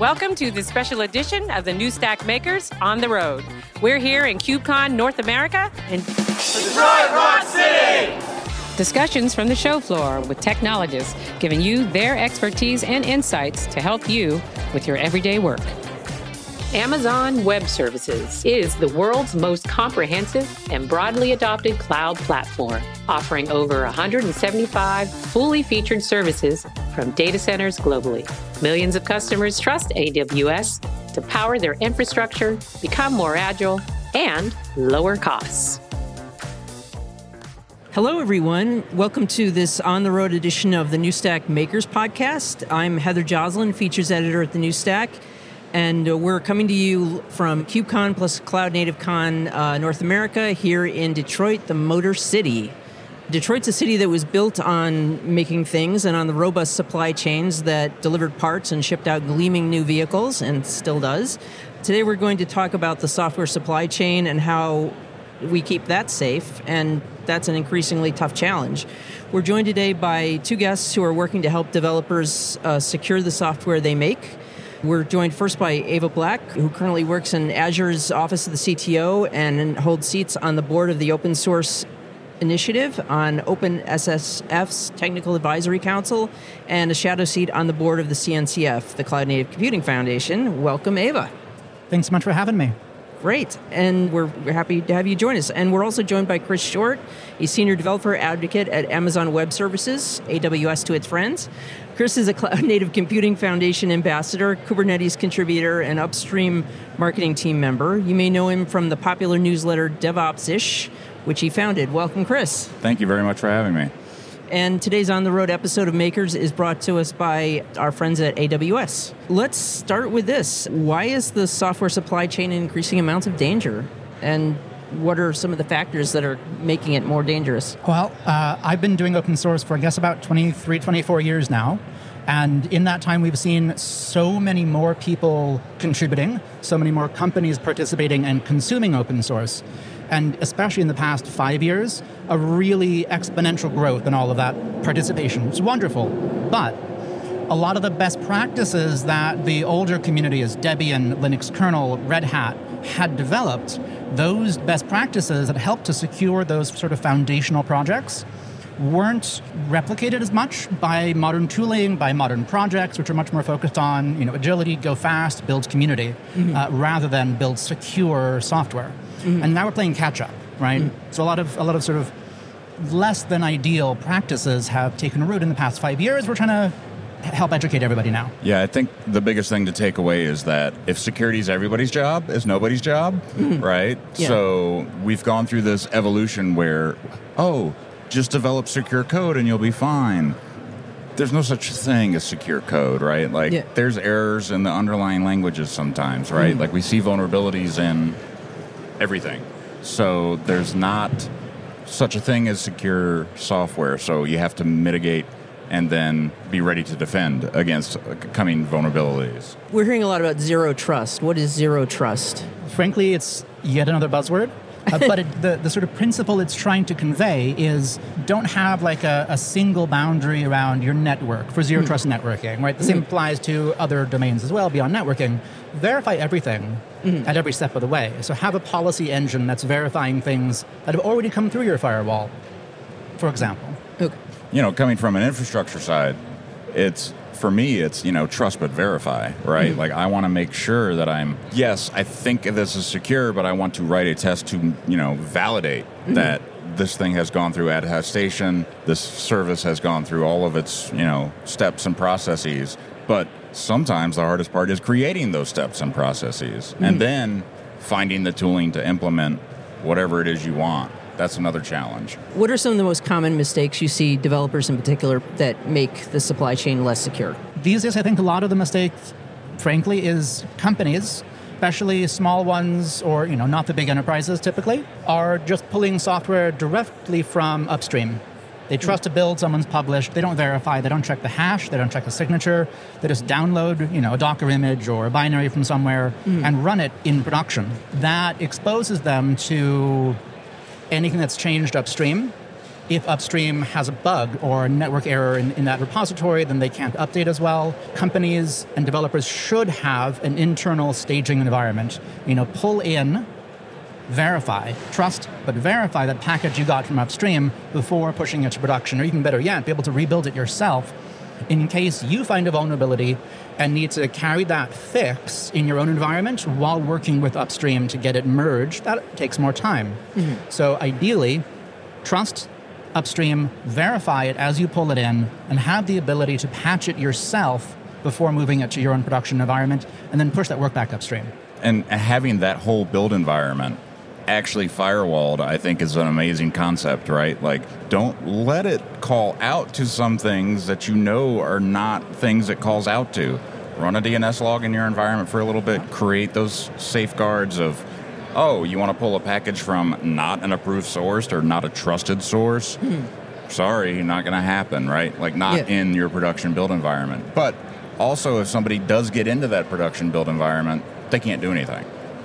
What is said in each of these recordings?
Welcome to this special edition of the New Stack Makers on the Road. We're here in KubeCon North America in Detroit Rock City! Discussions from the show floor with technologists giving you their expertise and insights to help you with your everyday work. Amazon Web Services is the world's most comprehensive and broadly adopted cloud platform, offering over 175 fully featured services from data centers globally. Millions of customers trust AWS to power their infrastructure, become more agile, and lower costs. Hello, everyone. Welcome to this on the road edition of the New Stack Makers podcast. I'm Heather Joslyn, features editor at the New Stack. And uh, we're coming to you from KubeCon plus Cloud Native Con uh, North America here in Detroit, the Motor City. Detroit's a city that was built on making things and on the robust supply chains that delivered parts and shipped out gleaming new vehicles and still does. Today we're going to talk about the software supply chain and how we keep that safe, and that's an increasingly tough challenge. We're joined today by two guests who are working to help developers uh, secure the software they make. We're joined first by Aeva Black, who currently works in Azure's Office of the CTO and holds seats on the board of the Open Source Initiative on OpenSSF's Technical Advisory Council and a shadow seat on the board of the CNCF, the Cloud Native Computing Foundation. Welcome, Aeva. Thanks so much for having me. Great. And we're, we're happy to have you join us. And we're also joined by Chris Short, a senior developer advocate at Amazon Web Services, AWS to its friends. Chris is a Cloud Native Computing Foundation ambassador, Kubernetes contributor, and upstream marketing team member. You may know him from the popular newsletter DevOps-ish, which he founded. Welcome, Chris. Thank you very much for having me. And today's on the road episode of Makers is brought to us by our friends at AWS. Let's start with this. Why is the software supply chain in increasing amounts of danger? And what are some of the factors that are making it more dangerous? Well, uh, I've been doing open source for, I guess, about 23, 24 years now. And in that time, we've seen so many more people contributing, so many more companies participating and consuming open source and especially in the past five years, a really exponential growth in all of that participation. It's wonderful. But a lot of the best practices that the older communities, Debian, Linux kernel, Red Hat, had developed, those best practices that helped to secure those sort of foundational projects weren't replicated as much by modern tooling, by modern projects, which are much more focused on you know, agility, go fast, build community, mm-hmm. uh, rather than build secure software. Mm-hmm. And now we're playing catch up, right? Mm-hmm. So a lot of a lot of sort of less than ideal practices have taken root in the past five years. We're trying to help educate everybody now. Yeah, I think the biggest thing to take away is that if security is everybody's job, it's nobody's job, mm-hmm. right? Yeah. So we've gone through this evolution where, oh, just develop secure code and you'll be fine. There's no such thing as secure code, right? Like, yeah. there's errors in the underlying languages sometimes, right? Mm-hmm. Like, we see vulnerabilities in everything. So there's not such a thing as secure software. So you have to mitigate and then be ready to defend against coming vulnerabilities. We're hearing a lot about zero trust. What is zero trust? Frankly, it's yet another buzzword. Uh, but it, the, the sort of principle it's trying to convey is don't have like a, a single boundary around your network for zero mm. trust networking, right? The same mm. applies to other domains as well beyond networking. Verify everything mm. at every step of the way. So have a policy engine that's verifying things that have already come through your firewall, for example. Okay. You know, coming from an infrastructure side, it's for me it's you know trust but verify right mm like i want to make sure that i'm yes i think this is secure but i want to write a test to you know validate mm that this thing has gone through attestation this service has gone through all of its you know steps and processes but sometimes the hardest part is creating those steps and processes mm-hmm. and then finding the tooling to implement whatever it is you want. That's another challenge. What are some of the most common mistakes you see developers in particular that make the supply chain less secure? These days, I think a lot of the mistakes, frankly, is companies especially small ones or you know not the big enterprises typically are just pulling software directly from upstream they trust a build someone's published. They don't verify. They don't check the hash. They don't check the signature. They just download, you know, a Docker image or a binary from somewhere mm. and run it in production. That exposes them to anything that's changed upstream if upstream has a bug or a network error in, in, that repository, then they can't update as well. Companies and developers should have an internal staging environment. You know, pull in, verify, trust, but verify that package you got from upstream before pushing it to production, or even better yet, be able to rebuild it yourself in case you find a vulnerability and need to carry that fix in your own environment while working with upstream to get it merged. That takes more time. Mm-hmm. So ideally, trust upstream, verify it as you pull it in, and have the ability to patch it yourself before moving it to your own production environment, and then push that work back upstream. And having that whole build environment actually firewalled, I think, is an amazing concept, right? Like, don't let it call out to some things that you know are not things it calls out to. Run a DNS log in your environment for a little bit, create those safeguards of oh, you want to pull a package from not an approved source or not a trusted source? Hmm. Sorry, not going to happen, right? Like, not yeah. in your production build environment. But also, if somebody does get into that production build environment, they can't do anything,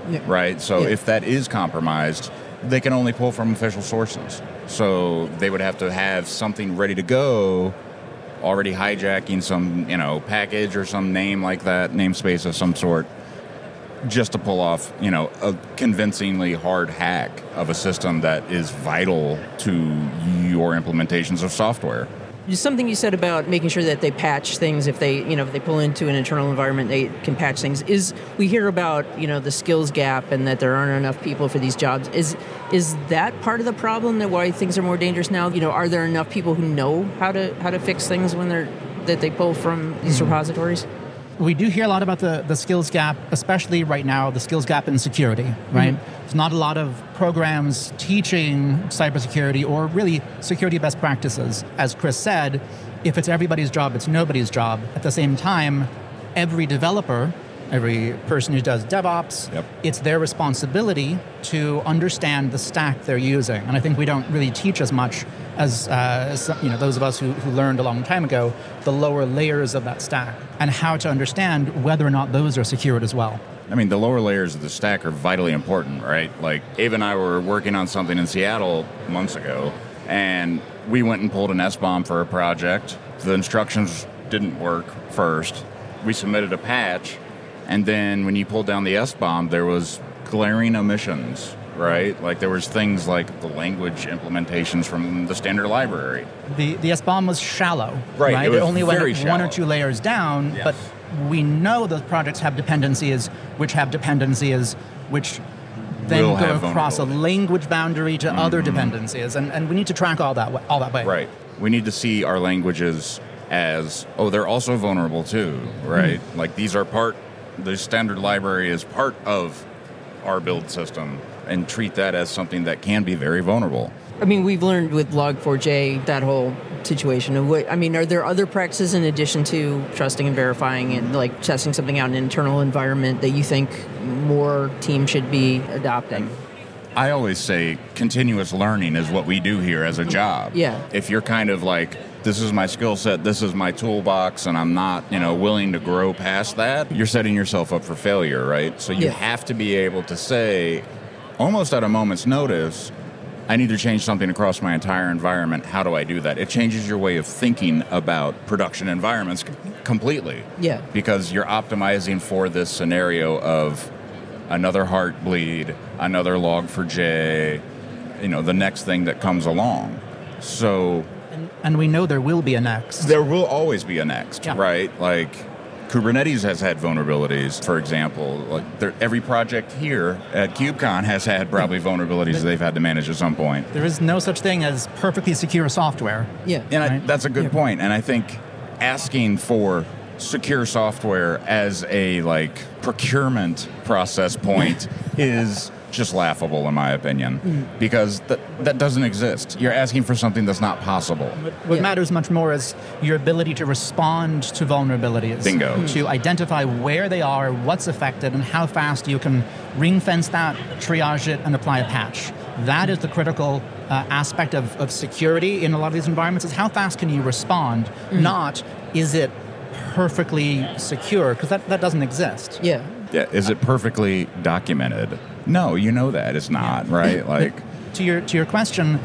yeah. right? So, yeah. if that is compromised, they can only pull from official sources. So, they would have to have something ready to go already hijacking some you know package or some name like that namespace of some sort just to pull off, you know, a convincingly hard hack of a system that is vital to your implementations of software. Just something you said about making sure that they patch things if they, you know, if they pull into an internal environment, they can patch things. Is we hear about, you know, the skills gap and that there aren't enough people for these jobs. Is is that part of the problem that why things are more dangerous now? You know, are there enough people who know how to how to fix things when they're that they pull from these mm-hmm. repositories? We do hear a lot about the, the skills gap, especially right now, the skills gap in security, right? Mm-hmm. There's not a lot of programs teaching cybersecurity or really security best practices. As Chris said, if it's everybody's job, it's nobody's job. At the same time, every developer every person who does DevOps, yep. it's their responsibility to understand the stack they're using. And I think we don't really teach as much as, uh, you know, those of us who, who learned a long time ago the lower layers of that stack and how to understand whether or not those are secured as well. I mean, the lower layers of the stack are vitally important, right? Like, Aeva and I were working on something in Seattle months ago, and we went and pulled an SBOM for a project. The instructions didn't work first. We submitted a patch, and then when you pulled down the SBOM, there was glaring omissions, right? Like there was things like the language implementations from the standard library. The the SBOM was shallow, right? right? It, it only went shallow. one or two layers down, yes. but we know those projects have dependencies, which have dependencies, which then will go across a language boundary to mm-hmm. other dependencies, and, and we need to track all that all that way. Right. We need to see our languages as oh, they're also vulnerable too, right? Mm-hmm. Like these are part the standard library is part of our build system and treat that as something that can be very vulnerable. I mean, we've learned with Log4j that whole situation. Of what, I mean, are there other practices in addition to trusting and verifying and like testing something out in an internal environment that you think more teams should be adopting? I always say continuous learning is what we do here as a job. Yeah. If you're kind of like, this is my skill set, this is my toolbox, and I'm not, you know, willing to grow past that, you're setting yourself up for failure, right? So you yeah. have to be able to say, almost at a moment's notice, I need to change something across my entire environment. How do I do that? It changes your way of thinking about production environments completely. Yeah. Because you're optimizing for this scenario of another Heartbleed, another Log4j, you know, the next thing that comes along. So. And, and we know there will be a next. There will always be a next, yeah. right? Like. Kubernetes has had vulnerabilities, for example. Like every project here at KubeCon has had probably vulnerabilities they've had to manage at some point. There is no such thing as perfectly secure software. Yeah, and right? I, that's a good yeah. point. And I think asking for secure software as a like procurement process point is just laughable in my opinion mm. because that, that doesn't exist you're asking for something that's not possible what yeah. matters much more is your ability to respond to vulnerabilities bingo mm. to identify where they are what's affected and how fast you can ring fence that triage it and apply a patch that is the critical uh, aspect of, of security in a lot of these environments is how fast can you respond mm. not is it perfectly secure because that, that doesn't exist. Yeah. Yeah. Is it perfectly documented? No, you know that it's not, right? Like to your to your question,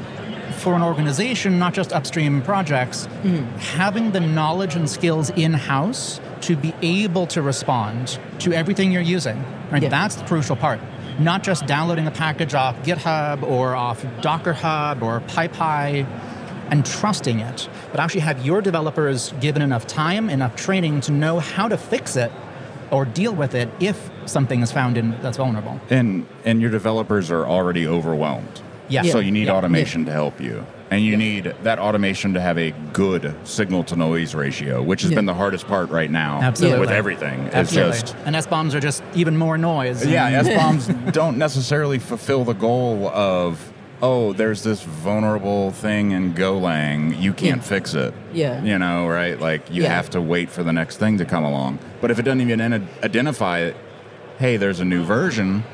for an organization, not just upstream projects, hmm. having the knowledge and skills in house to be able to respond to everything you're using, right? Yeah. That's the crucial part. Not just downloading a package off GitHub or off Docker Hub or PyPy and trusting it, but actually have your developers given enough time, enough training to know how to fix it or deal with it if something is found in that's vulnerable. And and your developers are already overwhelmed. Yeah. So you need Yeah. automation to help you. And you need that automation to have a good signal to noise ratio, which has Yeah. been the hardest part right now Absolutely. with everything. It's just and SBOMs are just even more noise. Yeah, SBOMs don't necessarily fulfill the goal of oh, there's this vulnerable thing in Golang, you can't Yeah. fix it. Yeah. You know, right? Like you Yeah. have to wait for the next thing to come along. But if it doesn't even identify it, hey, there's a new version,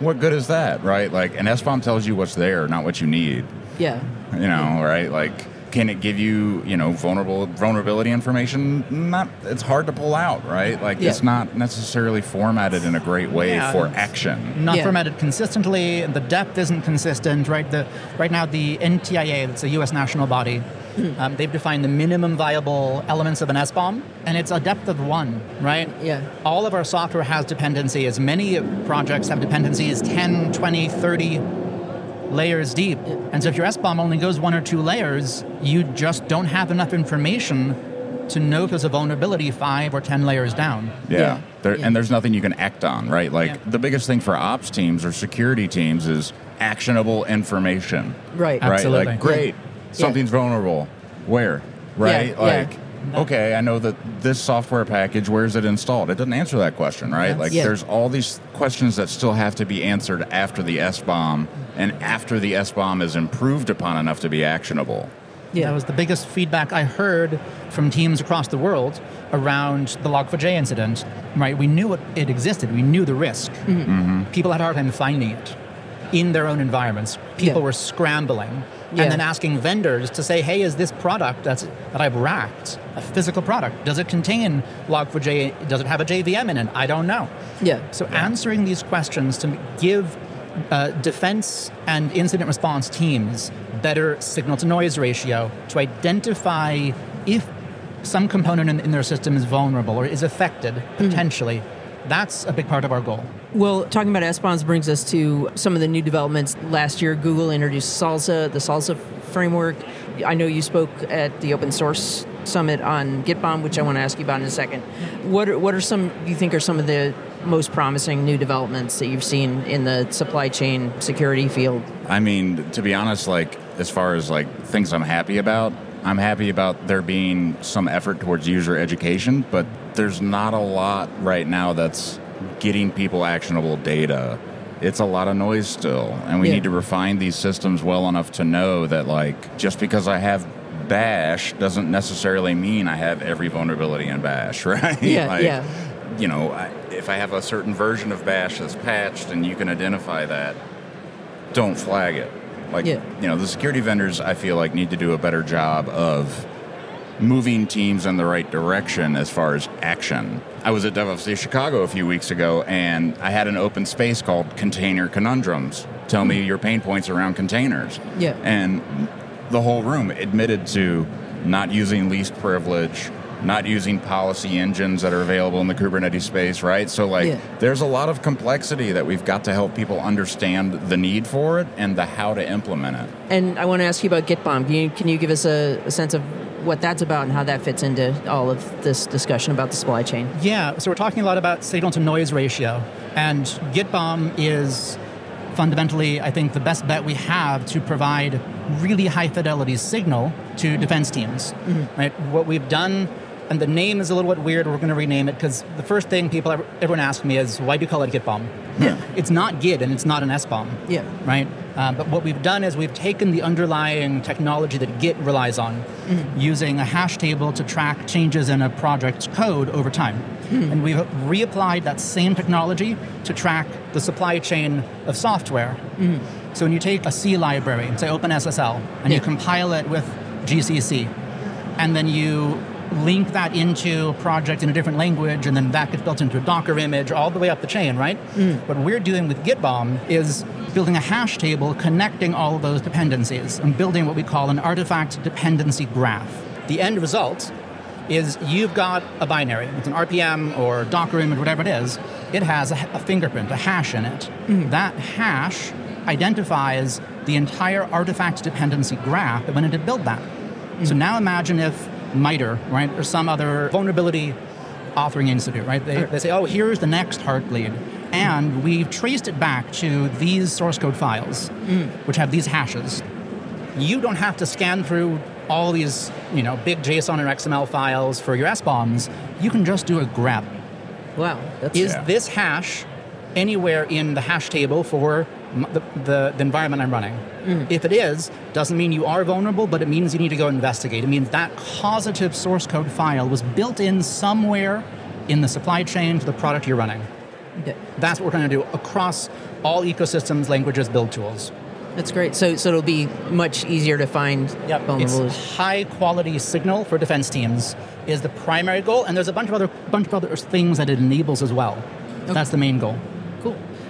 what good is that, right? Like an SBOM tells you what's there, not what you need. Yeah. You know, right? Like can it give you, you know, vulnerable vulnerability information? Not it's hard to pull out, right? Like Yeah. it's not necessarily formatted in a great way Yeah, for action. not Yeah. formatted consistently. The depth isn't consistent, right? The right now the NTIA, that's a U.S. national body, um, they've defined the minimum viable elements of an SBOM, and it's a depth of one, right? Yeah. All of our software has dependencies. Many projects have dependencies 10, 20, 30 layers deep. And so if your SBOM only goes one or two layers, you just don't have enough information to know if there's a vulnerability five or 10 layers down. Yeah. Yeah. There, Yeah. And there's nothing you can act on, right? Like Yeah. the biggest thing for ops teams or security teams is actionable information. Right. Right? Absolutely. Like, great, something's vulnerable. Where? Right? Yeah, yeah. Like, okay, I know that this software package, where's it installed? It doesn't answer that question, right? Yes. Like, Yeah. there's all these questions that still have to be answered after the SBOM and after the SBOM is improved upon enough to be actionable. Yeah. That was the biggest feedback I heard from teams across the world around the Log4j incident. Right, we knew it, it existed. We knew the risk. Mm-hmm. People had a hard time finding it in their own environments. People Yeah. were scrambling Yeah. and then asking vendors to say, "Hey, is this product that's that I've racked a physical product? Does it contain Log4j? Does it have a JVM in it? I don't know." Yeah. So answering these questions to give uh, defense and incident response teams better signal to noise ratio to identify if some component in, in their system is vulnerable or is affected potentially. That's a big part of our goal. Well, talking about SBOMs brings us to some of the new developments. Last year, Google introduced SLSA, the SLSA framework. I know you spoke at the open source summit on GitBOM, which I want to ask you about in a second. What are, what are some you think are some of the most promising new developments that you've seen in the supply chain security field? I mean, to be honest, like as far as like things I'm happy about, I'm happy about there being some effort towards user education, but there's not a lot right now that's getting people actionable data. It's a lot of noise still, and we Yeah. need to refine these systems well enough to know that like just because I have bash doesn't necessarily mean I have every vulnerability in bash, right? Yeah, like, yeah. You know, I, if I have a certain version of bash that's patched and you can identify that, don't flag it. Like, Yeah. you know, the security vendors, I feel like, need to do a better job of moving teams in the right direction as far as action. I was at DevOps Day Chicago a few weeks ago, and I had an open space called Container Conundrums. Tell me hmm. your pain points around containers. Yeah. And the whole room admitted to not using least privilege, not using policy engines that are available in the Kubernetes space, right? So, like, Yeah. there's a lot of complexity that we've got to help people understand the need for it and the how to implement it. And I want to ask you about GitBOM. Can you, can you give us a, a sense of what that's about and how that fits into all of this discussion about the supply chain? Yeah, so we're talking a lot about signal to noise ratio, and GitBOM is fundamentally, I think, the best bet we have to provide really high fidelity signal to defense teams. Mm-hmm. Right? What we've done, and the name is a little bit weird. We're going to rename it because the first thing people everyone asks me is, why do you call it GitBOM? Yeah. It's not Git and it's not an SBOM. Yeah. Right. Um, but what we've done is we've taken the underlying technology that Git relies on, mm-hmm. using a hash table to track changes in a project's code over time. Hmm. And we've reapplied that same technology to track the supply chain of software. Mm-hmm. So when you take a C library, say OpenSSL, and Yeah. you compile it with GCC, and then you link that into a project in a different language, and then that gets built into a Docker image all the way up the chain, right? What we're doing with GitBOM is building a hash table connecting all of those dependencies and building what we call an artifact dependency graph. The end result is you've got a binary. It's an RPM or Docker image, whatever it is. It has a, a fingerprint, a hash in it. Mm. That hash identifies the entire artifact dependency graph that went into build that. Mm. So now imagine if MITRE, right, or some other vulnerability authoring institute, right? They, they say, oh, here's the next Heartbleed. And we've traced it back to these source code files, mm. which have these hashes. You don't have to scan through all these, you know, big JSON or XML files for your SBOMs. You can just do a grep. Wow. Is yeah. this hash anywhere in the hash table for the, the, the environment I'm running? Mm. If it is, doesn't mean you are vulnerable, but it means you need to go investigate. It means that causative source code file was built in somewhere in the supply chain to the product you're running. Yeah. That's what we're trying to do across all ecosystems, languages, build tools. That's great. So, so it'll be much easier to find yep. It's high quality signal for defense teams is the primary goal, and there's a bunch of other bunch of other things that it enables as well. Okay. That's the main goal.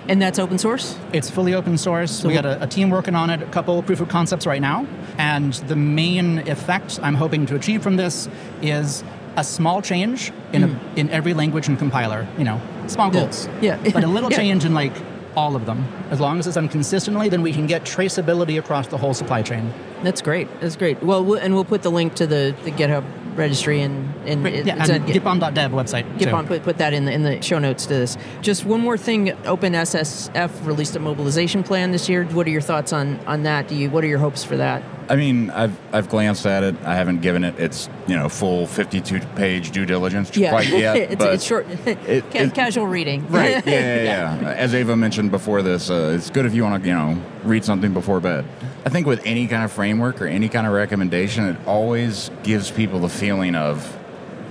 And that's open source? It's fully open source. So we got a, a, team working on it, a couple proof of concepts right now. And the main effect I'm hoping to achieve from this is a small change in, mm. a, in every language and compiler. You know, small goals. Yeah. yeah. but a little yeah. change in like all of them. As long as it's done consistently, then we can get traceability across the whole supply chain. That's great. That's great. Well, and we'll put the link to the, the GitHub registry and, and right, yeah, and gitbom.dev website. Gitbom, put, put that in the, in the show notes to this. Just one more thing, OpenSSF released a mobilization plan this year. What are your thoughts on, on that? Do you, what are your hopes for that? I mean, I've I've glanced at it. I haven't given it its you know full fifty-two page due diligence yeah. quite yet. it's, but it's short, it, Ca- it, casual reading. Right? Yeah, yeah, yeah. yeah. As Aeva mentioned before this, uh, it's good if you want to you know read something before bed. I think with any kind of framework or any kind of recommendation, it always gives people the feeling of,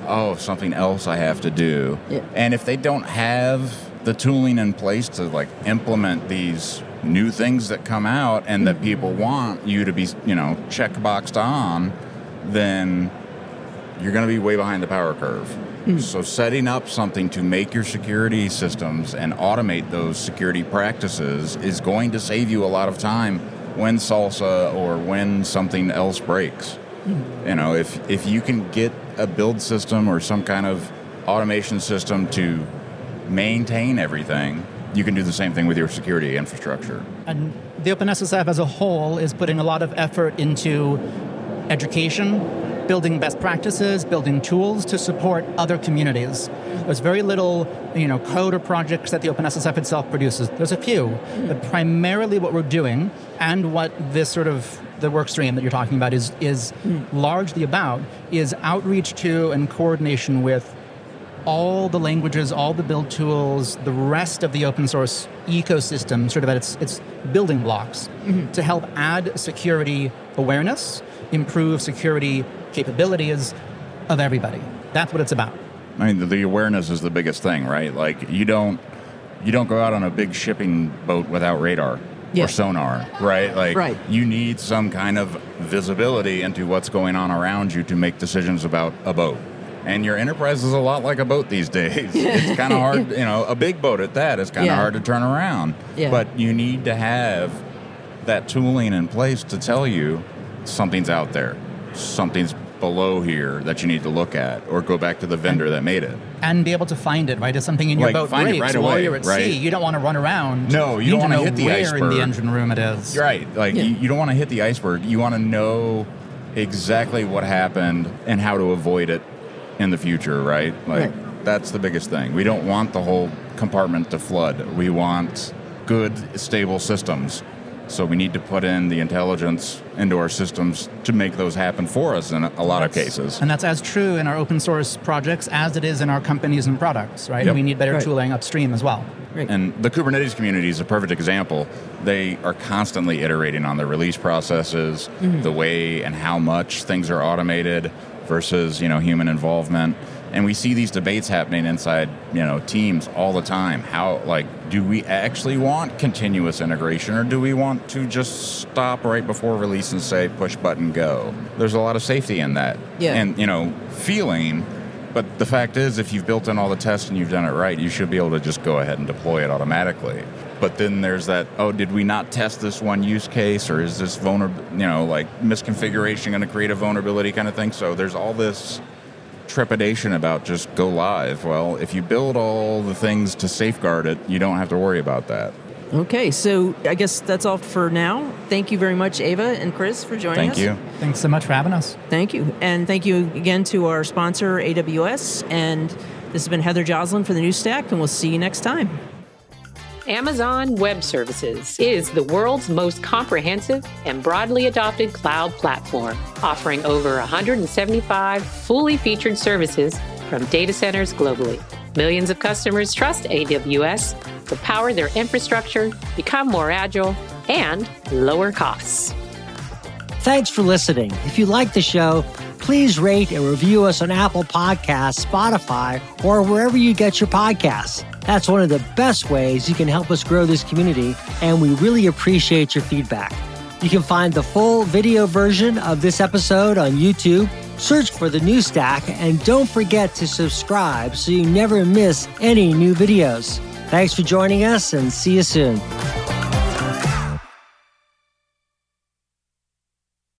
oh, something else I have to do. Yeah. And if they don't have the tooling in place to like implement these new things that come out and that people want you to be, you know, checkboxed on, then you're going to be way behind the power curve. Mm. So, setting up something to make your security systems and automate those security practices is going to save you a lot of time when SLSA or when something else breaks. Mm. You know, if if you can get a build system or some kind of automation system to maintain everything, you can do the same thing with your security infrastructure. And the OpenSSF as a whole is putting a lot of effort into education, building best practices, building tools to support other communities. There's very little, you know, code or projects that the OpenSSF itself produces. There's a few, but primarily what we're doing and what this sort of the work stream that you're talking about is is largely about is outreach to and coordination with all the languages, all the build tools, the rest of the open source ecosystem, sort of at its, its building blocks, mm-hmm. to help add security awareness, improve security capabilities of everybody. That's what it's about. I mean, the awareness is the biggest thing, right? Like you don't you don't go out on a big shipping boat without radar or sonar, right? Like right. you need some kind of visibility into what's going on around you to make decisions about a boat. And your enterprise is a lot like a boat these days. it's kind of hard, you know, a big boat at that is kind of yeah. hard to turn around. Yeah. But you need to have that tooling in place to tell you something's out there, something's below here that you need to look at, or go back to the vendor that made it. And be able to find it, right? If something in your like, boat find breaks it right while away, you're at right? sea, you don't want to run around. No, you, you don't want to hit the where iceberg. in the engine room it is. Right. Like, yeah. you, you don't want to hit the iceberg. You want to know exactly what happened and how to avoid it in the future, right? Like right. that's the biggest thing. We don't want the whole compartment to flood. We want good, stable systems. So we need to put in the intelligence into our systems to make those happen for us in a lot of cases. And that's as true in our open source projects as it is in our companies and products, right? Yep. We need better right. tooling upstream as well. Right. And the Kubernetes community is a perfect example. They are constantly iterating on their release processes, mm-hmm. the way and how much things are automated, versus you know human involvement and we see these debates happening inside you know teams all the time how like do we actually want continuous integration or do we want to just stop right before release and say push button go there's a lot of safety in that yeah. and you know feeling But the fact is, if you've built in all the tests and you've done it right, you should be able to just go ahead and deploy it automatically. But then there's that, oh, did we not test this one use case, or is this vulnerable, you know, like misconfiguration going to create a vulnerability kind of thing? So there's all this trepidation about just go live. Well, if you build all the things to safeguard it, you don't have to worry about that. Okay, so I guess that's all for now. Thank you very much, Aeva and Chris, for joining Thank us. Thank you. Thanks so much for having us. Thank you. And thank you again to our sponsor, AWS. And this has been Heather Joslyn for the New Stack, and we'll see you next time. Amazon Web Services is the world's most comprehensive and broadly adopted cloud platform, offering over 175 fully featured services from data centers globally. Millions of customers trust AWS to power their infrastructure, become more agile, and lower costs. Thanks for listening. If you like the show, please rate and review us on Apple Podcasts, Spotify, or wherever you get your podcasts. That's one of the best ways you can help us grow this community, and we really appreciate your feedback. You can find the full video version of this episode on YouTube. Search for the new stack and don't forget to subscribe so you never miss any new videos. Thanks for joining us and see you soon.